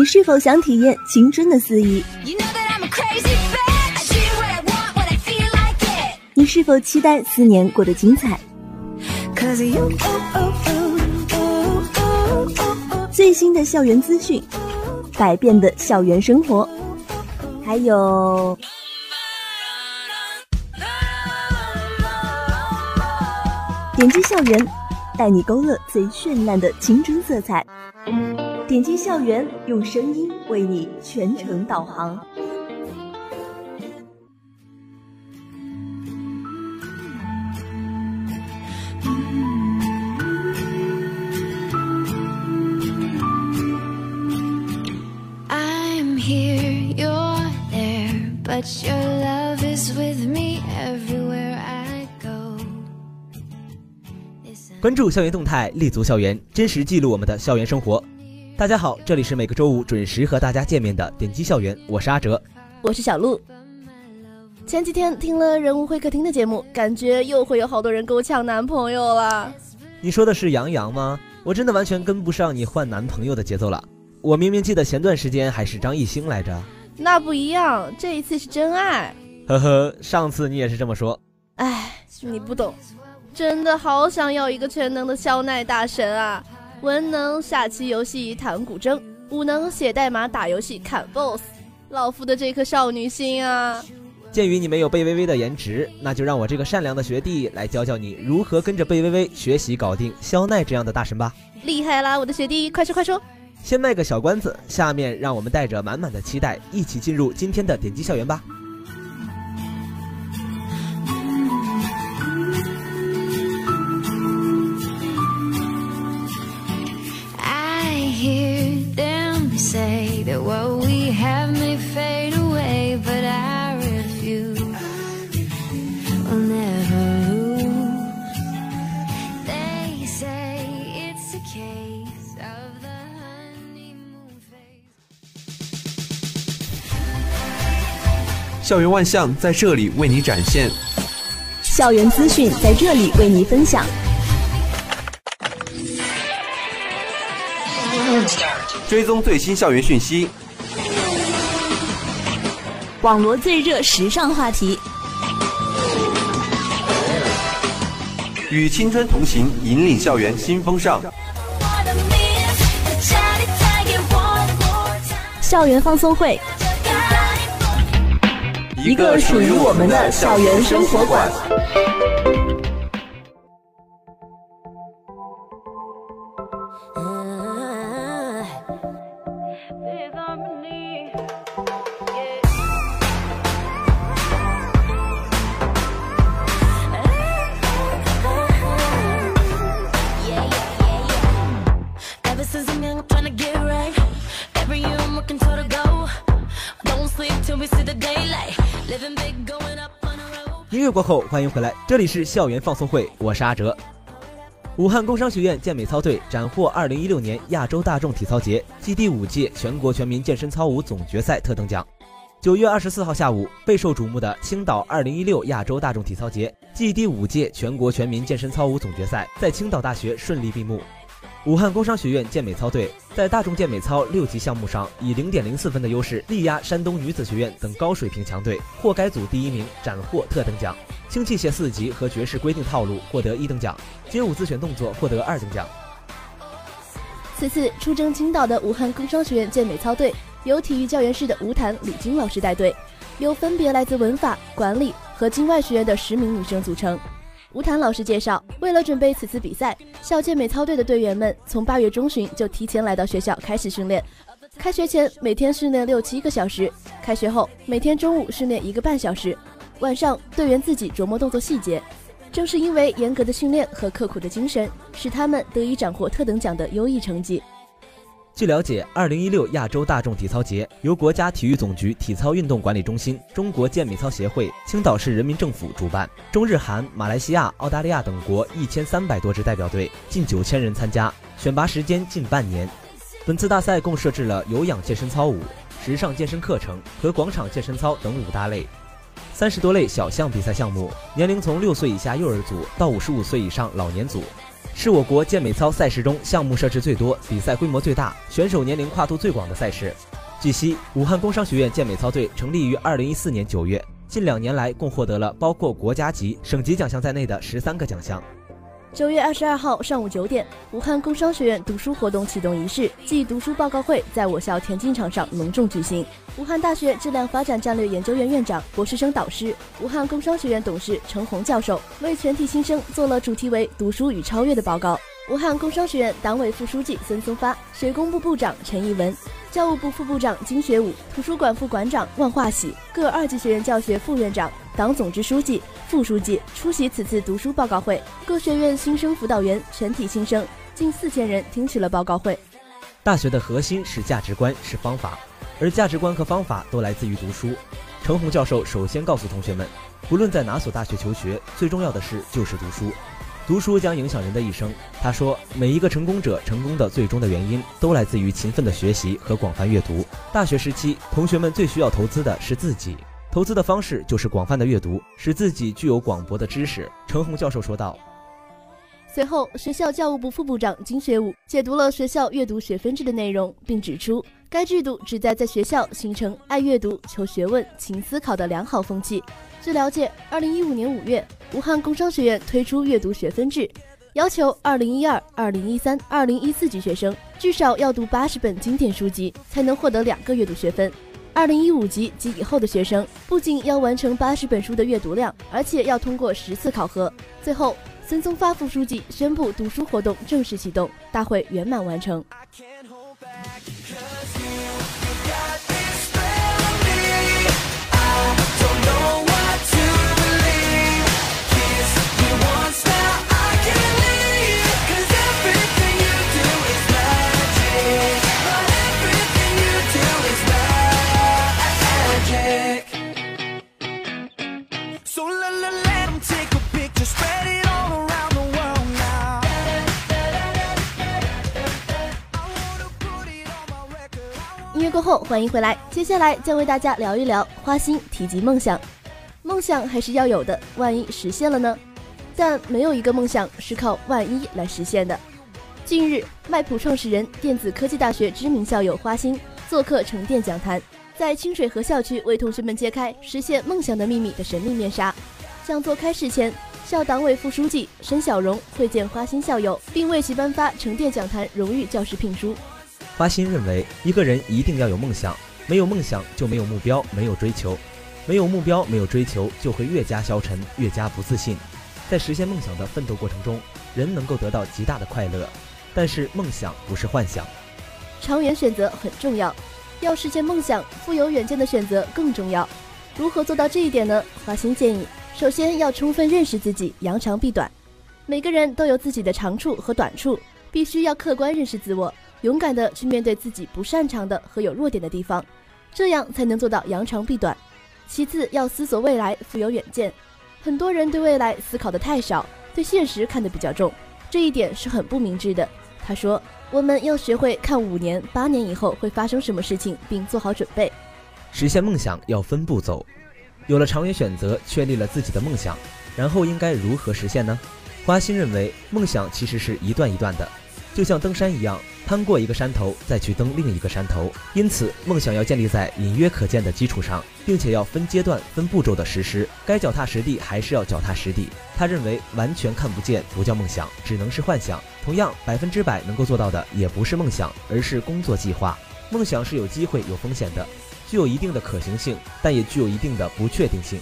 你是否想体验青春的肆意？你是否期待四年过得精彩？最新的校园资讯，百变的校园生活，还有点击校园，带你勾勒最绚烂的青春色彩。点击校园，用声音为你全程导航。关注校园动态，立足校园，真实记录我们的校园生活。大家好，这里是每个周五准时和大家见面的点击校园，我是阿哲，我是小鹿。前几天听了人物会客厅的节目，感觉又会有好多人跟我抢男朋友了。你说的是杨洋吗？我真的完全跟不上你换男朋友的节奏了。我明明记得前段时间还是张艺兴来着。那不一样，这一次是真爱。呵呵，上次你也是这么说。哎，你不懂，真的好想要一个全能的肖奈大神啊！文能下棋游戏弹古筝，武能写代码打游戏砍 BOSS，老夫的这颗少女心啊！鉴于你没有贝微微的颜值，那就让我这个善良的学弟来教教你如何跟着贝微微学习搞定肖奈这样的大神吧！厉害啦，我的学弟，快说快说！先卖个小关子，下面让我们带着满满的期待，一起进入今天的点击校园吧。校园万象在这里为你展现，校园资讯在这里为你分享，追踪最新校园讯息，网罗最热时尚话题，与青春同行，引领校园新风尚。校园放松会。一个属于我们的校园生活馆。过后，欢迎回来，这里是校园放送会，我是阿哲。武汉工商学院健美操队斩获二零一六年亚洲大众体操节暨第五届全国全民健身操舞总决赛特等奖。九月二十四号下午，备受瞩目的青岛二零一六亚洲大众体操节暨第五届全国全民健身操舞总决赛在青岛大学顺利闭幕。武汉工商学院健美操队在大众健美操六级项目上以零点零四分的优势力压山东女子学院等高水平强队，获该组第一名，斩获特等奖。轻器械四级和爵士规定套路获得一等奖，街舞自选动作获得二等奖。此次出征青岛的武汉工商学院健美操队由体育教研室的吴谭、李军老师带队，由分别来自文法、管理和经外学院的十名女生组成。吴谭老师介绍，为了准备此次比赛，校健美操队的队员们从八月中旬就提前来到学校开始训练。开学前每天训练六七个小时，开学后每天中午训练一个半小时，晚上队员自己琢磨动作细节。正是因为严格的训练和刻苦的精神，使他们得以斩获特等奖的优异成绩。据了解，二零一六亚洲大众体操节由国家体育总局体操运动管理中心、中国健美操协会、青岛市人民政府主办，中日韩、马来西亚、澳大利亚等国一千三百多支代表队，近九千人参加，选拔时间近半年。本次大赛共设置了有氧健身操舞、时尚健身课程和广场健身操等五大类，三十多类小项比赛项目，年龄从六岁以下幼儿组到五十五岁以上老年组。是我国健美操赛事中项目设置最多、比赛规模最大、选手年龄跨度最广的赛事。据悉，武汉工商学院健美操队成立于二零一四年九月，近两年来共获得了包括国家级、省级奖项在内的十三个奖项。九月二十二号上午九点，武汉工商学院读书活动启动仪式暨读书报告会在我校田径场上隆重举行。武汉大学质量发展战略研究院院长、博士生导师、武汉工商学院董事陈红教授为全体新生做了主题为“读书与超越”的报告。武汉工商学院党委副书记孙松发、水工部部长陈义文、教务部副部长金学武、图书馆副馆长万化喜、各二级学院教学副院长、党总支书记。副书记出席此次读书报告会，各学院新生辅导员、全体新生近四千人听取了报告会。大学的核心是价值观，是方法，而价值观和方法都来自于读书。程红教授首先告诉同学们，不论在哪所大学求学，最重要的事就是读书。读书将影响人的一生。他说，每一个成功者成功的最终的原因，都来自于勤奋的学习和广泛阅读。大学时期，同学们最需要投资的是自己。投资的方式就是广泛的阅读，使自己具有广博的知识。陈红教授说道。随后，学校教务部副部长金学武解读了学校阅读学分制的内容，并指出，该制度旨在在学校形成爱阅读、求学问、勤思考的良好风气。据了解，二零一五年五月，武汉工商学院推出阅读学分制，要求二零一二、二零一三、二零一四级学生至少要读八十本经典书籍，才能获得两个阅读学分。二零一五级及以后的学生不仅要完成八十本书的阅读量，而且要通过十次考核。最后，孙松发副书记宣布读书活动正式启动，大会圆满完成。后欢迎回来，接下来将为大家聊一聊花心提及梦想。梦想还是要有的，万一实现了呢？但没有一个梦想是靠万一来实现的。近日，麦普创始人、电子科技大学知名校友花心做客成电讲坛，在清水河校区为同学们揭开实现梦想的秘密的神秘面纱。讲座开始前，校党委副书记申小荣会见花心校友，并为其颁发成电讲坛荣誉教师聘书。花心认为，一个人一定要有梦想，没有梦想就没有目标，没有追求，没有目标，没有追求，就会越加消沉，越加不自信。在实现梦想的奋斗过程中，人能够得到极大的快乐，但是梦想不是幻想。长远选择很重要，要实现梦想，富有远见的选择更重要。如何做到这一点呢？花心建议，首先要充分认识自己，扬长避短。每个人都有自己的长处和短处，必须要客观认识自我。勇敢的去面对自己不擅长的和有弱点的地方，这样才能做到扬长避短。其次，要思索未来，富有远见。很多人对未来思考的太少，对现实看得比较重，这一点是很不明智的。他说：“我们要学会看五年、八年以后会发生什么事情，并做好准备。实现梦想要分步走，有了长远选择，确立了自己的梦想，然后应该如何实现呢？”花心认为，梦想其实是一段一段的。就像登山一样，攀过一个山头，再去登另一个山头。因此，梦想要建立在隐约可见的基础上，并且要分阶段、分步骤的实施。该脚踏实地还是要脚踏实地。他认为，完全看不见不叫梦想，只能是幻想。同样，百分之百能够做到的也不是梦想，而是工作计划。梦想是有机会、有风险的，具有一定的可行性，但也具有一定的不确定性。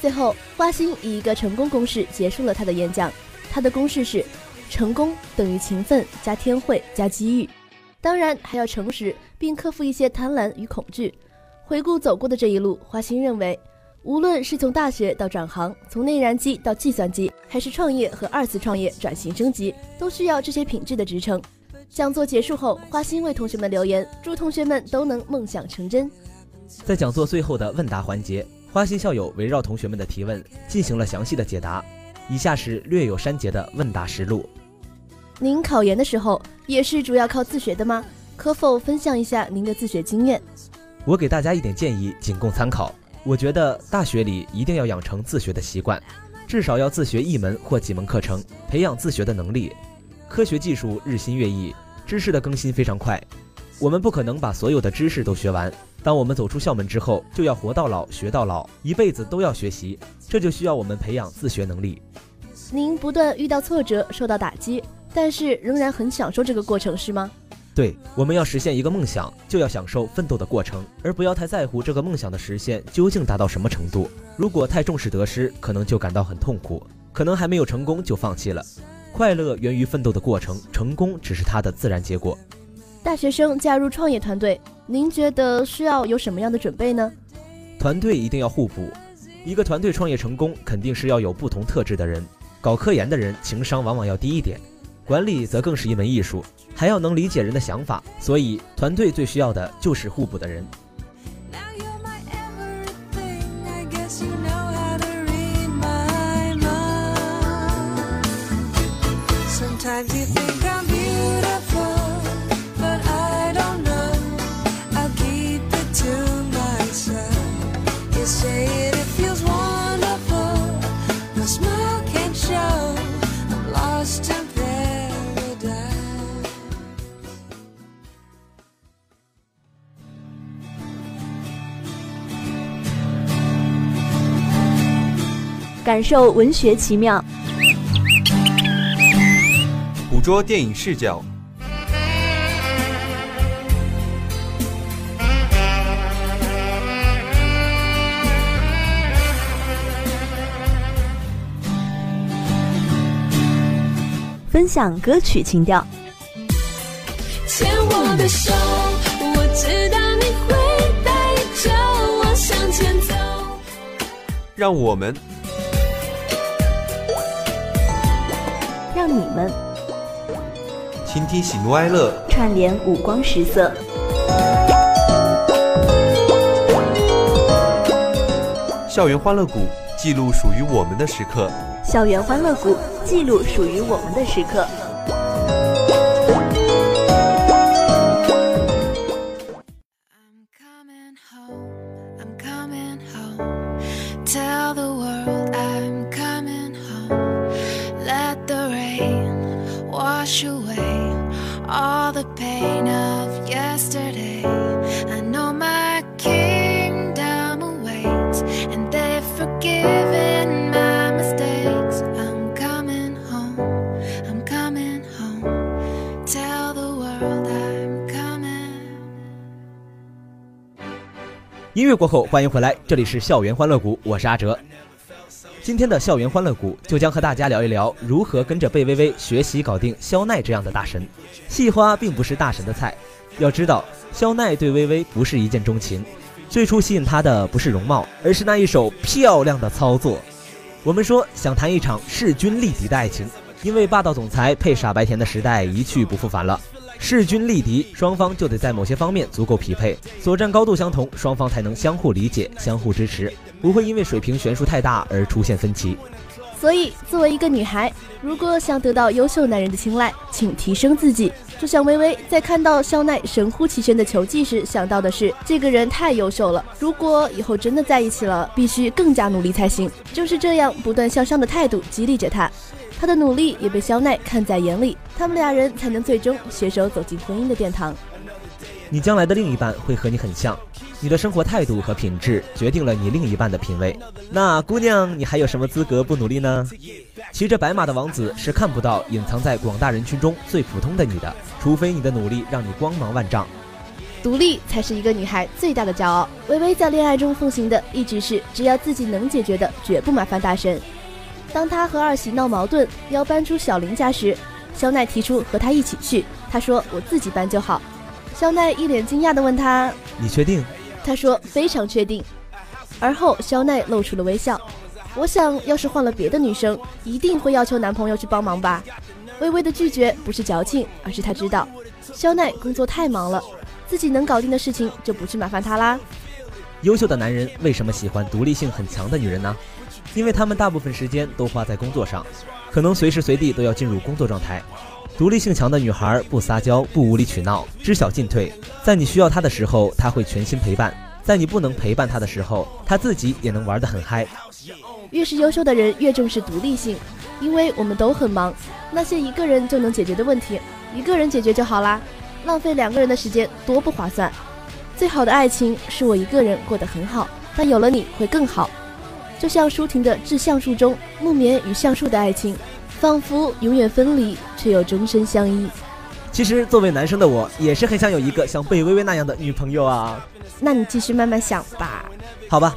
最后，花心以一个成功公式结束了他的演讲。他的公式是。成功等于勤奋加天会加机遇，当然还要诚实，并克服一些贪婪与恐惧。回顾走过的这一路，花心认为，无论是从大学到转行，从内燃机到计算机，还是创业和二次创业转型升级，都需要这些品质的支撑。讲座结束后，花心为同学们留言，祝同学们都能梦想成真。在讲座最后的问答环节，花心校友围绕同学们的提问进行了详细的解答。以下是略有删节的问答实录。您考研的时候也是主要靠自学的吗？可否分享一下您的自学经验？我给大家一点建议，仅供参考。我觉得大学里一定要养成自学的习惯，至少要自学一门或几门课程，培养自学的能力。科学技术日新月异，知识的更新非常快，我们不可能把所有的知识都学完。当我们走出校门之后，就要活到老学到老，一辈子都要学习，这就需要我们培养自学能力。您不断遇到挫折，受到打击，但是仍然很享受这个过程，是吗？对，我们要实现一个梦想，就要享受奋斗的过程，而不要太在乎这个梦想的实现究竟达到什么程度。如果太重视得失，可能就感到很痛苦，可能还没有成功就放弃了。快乐源于奋斗的过程，成功只是它的自然结果。大学生加入创业团队，您觉得需要有什么样的准备呢？团队一定要互补，一个团队创业成功，肯定是要有不同特质的人。搞科研的人情商往往要低一点，管理则更是一门艺术。还要能理解人的想法，所以团队最需要的就是互补的人。感受文学奇妙，捕捉电影视角，分享歌曲情调。牵我的手，我知道你会带着我向前走。让我们。让你们倾听喜怒哀乐，串联五光十色。校园欢乐谷，记录属于我们的时刻。校园欢乐谷，记录属于我们的时刻。音乐过后，欢迎回来，这里是校园欢乐谷，我是阿哲。今天的校园欢乐谷就将和大家聊一聊如何跟着贝微微学习搞定肖奈这样的大神。戏花并不是大神的菜，要知道肖奈对微微不是一见钟情，最初吸引他的不是容貌，而是那一手漂亮的操作。我们说想谈一场势均力敌的爱情，因为霸道总裁配傻白甜的时代一去不复返了。势均力敌，双方就得在某些方面足够匹配，所占高度相同，双方才能相互理解、相互支持，不会因为水平悬殊太大而出现分歧。所以，作为一个女孩，如果想得到优秀男人的青睐，请提升自己。就像微微在看到肖奈神乎其神的球技时想到的是，这个人太优秀了，如果以后真的在一起了，必须更加努力才行。就是这样不断向上的态度激励着他。他的努力也被肖奈看在眼里，他们俩人才能最终携手走进婚姻的殿堂。你将来的另一半会和你很像，你的生活态度和品质决定了你另一半的品味。那姑娘，你还有什么资格不努力呢？骑着白马的王子是看不到隐藏在广大人群中最普通的你的，除非你的努力让你光芒万丈。独立才是一个女孩最大的骄傲。微微在恋爱中奉行的一直是只要自己能解决的，绝不麻烦大神。当他和二喜闹矛盾，要搬出小林家时，肖奈提出和他一起去。他说：“我自己搬就好。”肖奈一脸惊讶地问他：“你确定？”他说：“非常确定。”而后，肖奈露出了微笑。我想要是换了别的女生，一定会要求男朋友去帮忙吧。微微的拒绝不是矫情，而是他知道，肖奈工作太忙了，自己能搞定的事情就不去麻烦他啦。优秀的男人为什么喜欢独立性很强的女人呢？因为他们大部分时间都花在工作上，可能随时随地都要进入工作状态。独立性强的女孩不撒娇，不无理取闹，知晓进退，在你需要她的时候，她会全心陪伴；在你不能陪伴她的时候，她自己也能玩得很嗨。越是优秀的人，越重视独立性，因为我们都很忙。那些一个人就能解决的问题，一个人解决就好啦。浪费两个人的时间多不划算。最好的爱情是我一个人过得很好，但有了你会更好。就像舒婷的《致橡树》中，木棉与橡树的爱情，仿佛永远分离，却又终身相依。其实作为男生的我，也是很想有一个像贝微微那样的女朋友啊。那你继续慢慢想吧。好吧，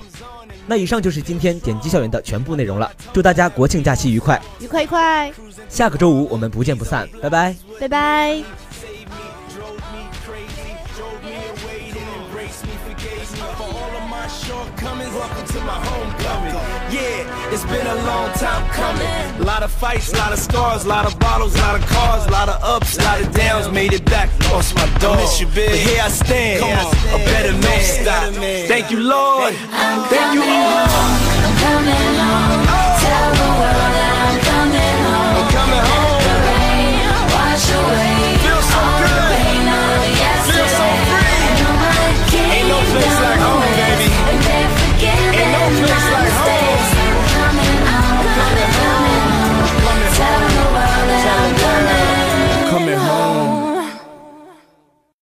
那以上就是今天点击校园的全部内容了。祝大家国庆假期愉快，愉快愉快，下个周五我们不见不散，拜拜，拜拜。It's been a long time coming. A lot of fights, a lot of scars, a lot of bottles, a lot of cars, a lot of ups, a lot of downs. Made it back, lost my dog. Miss you, big. But here I stand, a better man. Stop. Thank you, Lord. Thank you, Lord.